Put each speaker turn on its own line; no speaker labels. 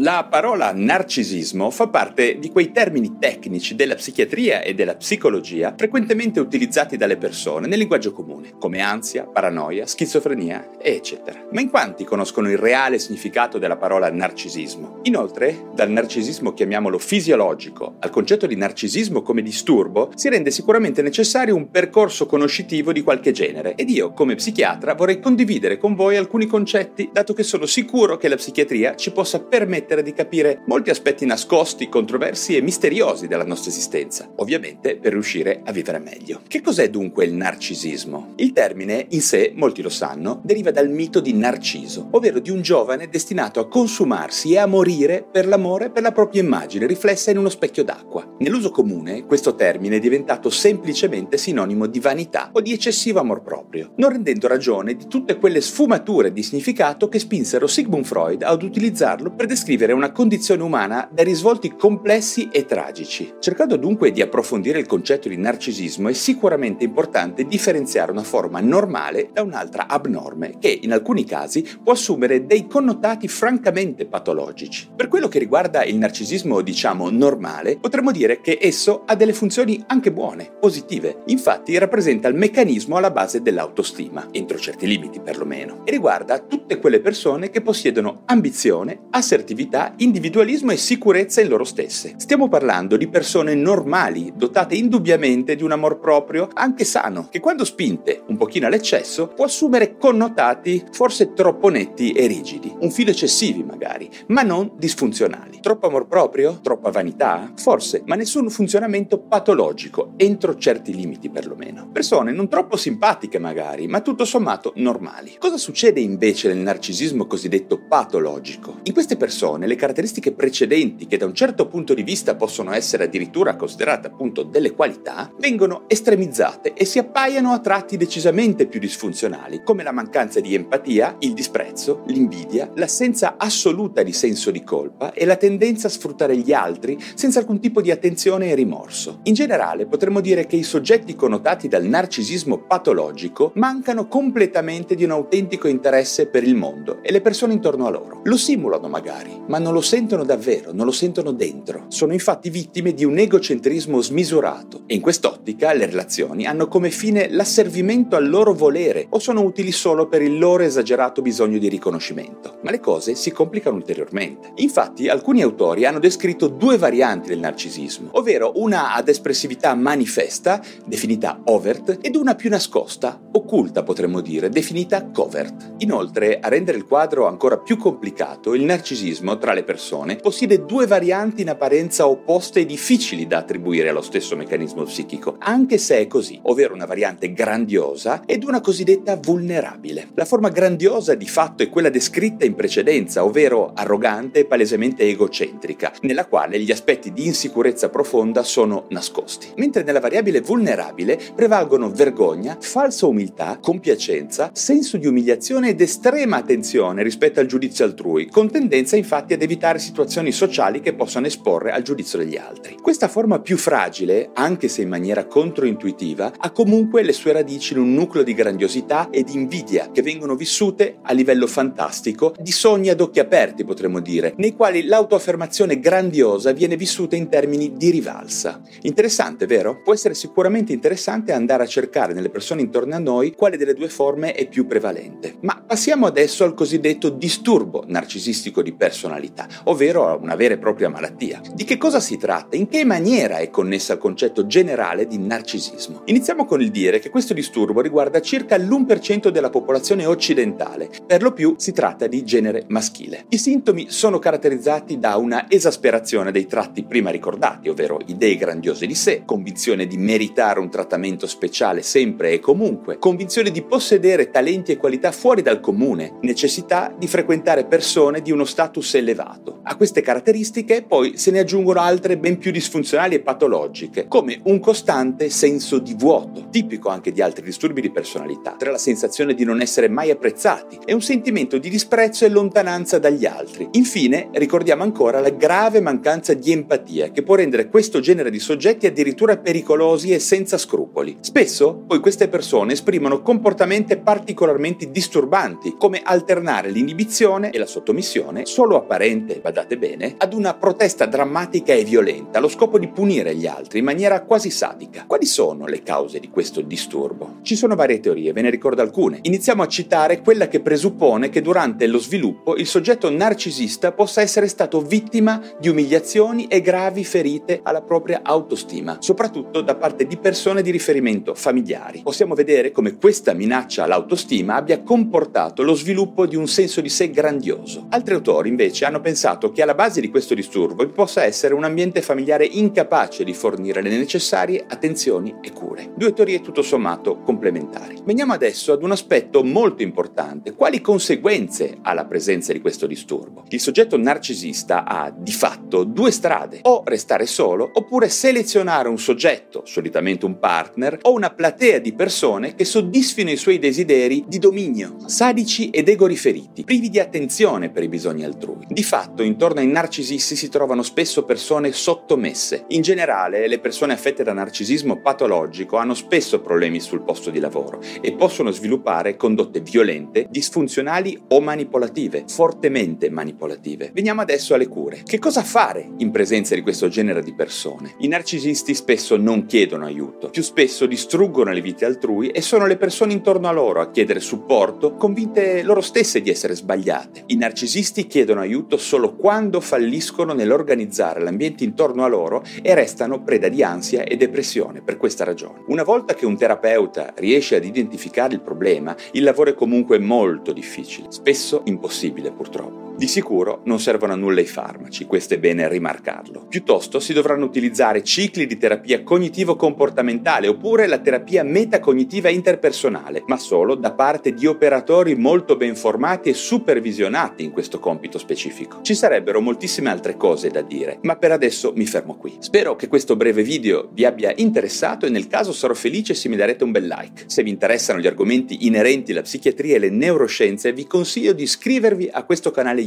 La parola narcisismo fa parte di quei termini tecnici della psichiatria e della psicologia frequentemente utilizzati dalle persone nel linguaggio comune, come ansia, paranoia, schizofrenia, eccetera. Ma in quanti conoscono il reale significato della parola narcisismo? Inoltre, dal narcisismo chiamiamolo fisiologico al concetto di narcisismo come disturbo, si rende sicuramente necessario un percorso conoscitivo di qualche genere ed io, come psichiatra, vorrei condividere con voi alcuni concetti, dato che sono sicuro che la psichiatria ci possa permettere di capire molti aspetti nascosti, controversi e misteriosi della nostra esistenza, ovviamente per riuscire a vivere meglio. Che cos'è dunque il narcisismo? Il termine in sé, molti lo sanno, deriva dal mito di Narciso, ovvero di un giovane destinato a consumarsi e a morire per l'amore per la propria immagine riflessa in uno specchio d'acqua. Nell'uso comune, questo termine è diventato semplicemente sinonimo di vanità o di eccessivo amor proprio, non rendendo ragione di tutte quelle sfumature di significato che spinsero Sigmund Freud ad utilizzarlo per descrivere una condizione umana dai risvolti complessi e tragici. Cercando dunque di approfondire il concetto di narcisismo è sicuramente importante differenziare una forma normale da un'altra abnorme, che in alcuni casi può assumere dei connotati francamente patologici. Per quello che riguarda il narcisismo, diciamo, normale, potremmo dire che esso ha delle funzioni anche buone, positive. Infatti rappresenta il meccanismo alla base dell'autostima, entro certi limiti perlomeno, e riguarda tutte quelle persone che possiedono ambizione, assertività, individualismo e sicurezza in loro stesse. Stiamo parlando di persone normali, dotate indubbiamente di un amor proprio, anche sano, che quando spinte un pochino all'eccesso può assumere connotati forse troppo netti e rigidi, un filo eccessivi magari, ma non disfunzionali. Troppo amor proprio? Troppa vanità? Forse, ma nessun funzionamento patologico, entro certi limiti perlomeno. Persone non troppo simpatiche magari, ma tutto sommato normali. Cosa succede invece nel narcisismo cosiddetto patologico? In queste persone le caratteristiche precedenti, che da un certo punto di vista possono essere addirittura considerate appunto delle qualità, vengono estremizzate e si appaiano a tratti decisamente più disfunzionali, come la mancanza di empatia, il disprezzo, l'invidia, l'assenza assoluta di senso di colpa e la tendenza a sfruttare gli altri senza alcun tipo di attenzione e rimorso. In generale potremmo dire che i soggetti connotati dal narcisismo patologico mancano completamente di un autentico interesse per il mondo e le persone intorno a loro. Lo simulano magari, ma non lo sentono davvero, non lo sentono dentro. Sono infatti vittime di un egocentrismo smisurato e in quest'ottica le relazioni hanno come fine l'asservimento al loro volere o sono utili solo per il loro esagerato bisogno di riconoscimento. Ma le cose si complicano ulteriormente. Infatti alcuni autori hanno descritto due varianti del narcisismo, ovvero una ad espressività manifesta, definita overt, ed una più nascosta, occulta potremmo dire, definita covert. Inoltre, a rendere il quadro ancora più complicato, il narcisismo tra le persone possiede due varianti in apparenza opposte e difficili da attribuire allo stesso meccanismo psichico, anche se è così, ovvero una variante grandiosa ed una cosiddetta vulnerabile. La forma grandiosa di fatto è quella descritta in precedenza, ovvero arrogante e palesemente egocentrica, nella quale gli aspetti di insicurezza profonda sono nascosti. Mentre nella variabile vulnerabile prevalgono vergogna, falsa umiltà, compiacenza, senso di umiliazione ed estrema attenzione rispetto al giudizio altrui, con tendenza infatti ad evitare situazioni sociali che possano esporre al giudizio degli altri. Questa forma più fragile, anche se in maniera controintuitiva, ha comunque le sue radici in un nucleo di grandiosità e di invidia che vengono vissute a livello fantastico, di sogni ad occhi aperti potremmo dire, nei quali l'autoaffermazione grandiosa viene vissuta in termini di rivalsa. Interessante, vero? Può essere sicuramente interessante andare a cercare nelle persone intorno a noi quale delle due forme è più prevalente. Ma passiamo adesso al cosiddetto disturbo narcisistico di personalità, ovvero a una vera e propria malattia. Di che cosa si tratta? In che maniera è connessa al concetto generale di narcisismo? Iniziamo con il dire che questo disturbo riguarda circa l'1% della popolazione occidentale, per lo più si tratta di genere maschile. I sintomi sono caratterizzati da una esasperazione dei tratti prima ricordati, ovvero idee grandiose di sé, convinzione di meritare un trattamento speciale sempre e comunque, convinzione di possedere talenti e qualità fuori dal comune, necessità di frequentare persone di uno status elevato. A queste caratteristiche poi se ne aggiungono altre ben più disfunzionali e patologiche, come un costante senso di vuoto, tipico anche di altri disturbi di personalità, tra la sensazione di non essere mai apprezzati e un sentimento di disprezzo e lontananza dagli altri. Infine, ricordiamo ancora la grave mancanza di empatia che può rendere questo genere di soggetti addirittura pericolosi e senza scrupoli. Spesso poi queste persone esprimono comportamenti particolarmente disturbanti, come alternare l'inibizione e la sottomissione, solo apparente, badate bene, ad una protesta drammatica e violenta, allo scopo di punire gli altri in maniera quasi sadica. Quali sono le cause di questo disturbo? Ci sono varie teorie, ve ne ricordo alcune. Iniziamo a citare quella che presuppone che durante lo sviluppo il soggetto narcisista possa essere stato vittima di umiliazioni e gravi ferite alla propria autostima, soprattutto da parte di persone di riferimento familiari. Possiamo vedere come questa minaccia all'autostima abbia comportato lo sviluppo di un senso di sé grandioso. Altri autori invece hanno pensato che alla base di questo disturbo vi possa essere un ambiente familiare incapace di fornire le necessarie attenzioni e cure. Due teorie tutto sommato complementari. Veniamo adesso ad un aspetto molto importante. Quali conseguenze ha la presenza di questo disturbo? Il soggetto narcisista ha di fatto due strade, o restare solo oppure selezionare un soggetto, solitamente un partner, o una platea di persone che soddisfino i suoi desideri di dominio, sadici ed egoriferiti, privi di attenzione per i bisogni altrui. Di fatto, intorno ai narcisisti si trovano spesso persone sottomesse. In generale, le persone affette da narcisismo patologico hanno spesso problemi sul posto di lavoro e possono sviluppare condotte violente, disfunzionali o manipolative, fortemente manipolative. Veniamo adesso alle cure. Che cosa fare in presenza di questo genere di persone? I narcisisti spesso non chiedono aiuto, più spesso distruggono le vite altrui e sono le persone intorno a loro a chiedere supporto, convinte loro stesse di essere sbagliate. I narcisisti chiedono aiuto solo quando falliscono nell'organizzare l'ambiente intorno a loro e restano preda di ansia e depressione per questa ragione. Una volta che un terapeuta riesce ad identificare il problema, il lavoro è comunque molto difficile, spesso impossibile purtroppo. Di sicuro non servono a nulla i farmaci, questo è bene rimarcarlo. Piuttosto si dovranno utilizzare cicli di terapia cognitivo-comportamentale oppure la terapia metacognitiva interpersonale, ma solo da parte di operatori molto ben formati e supervisionati in questo compito specifico. Ci sarebbero moltissime altre cose da dire, ma per adesso mi fermo qui. Spero che questo breve video vi abbia interessato e nel caso sarò felice se mi darete un bel like. Se vi interessano gli argomenti inerenti alla psichiatria e alle neuroscienze, vi consiglio di iscrivervi a questo canale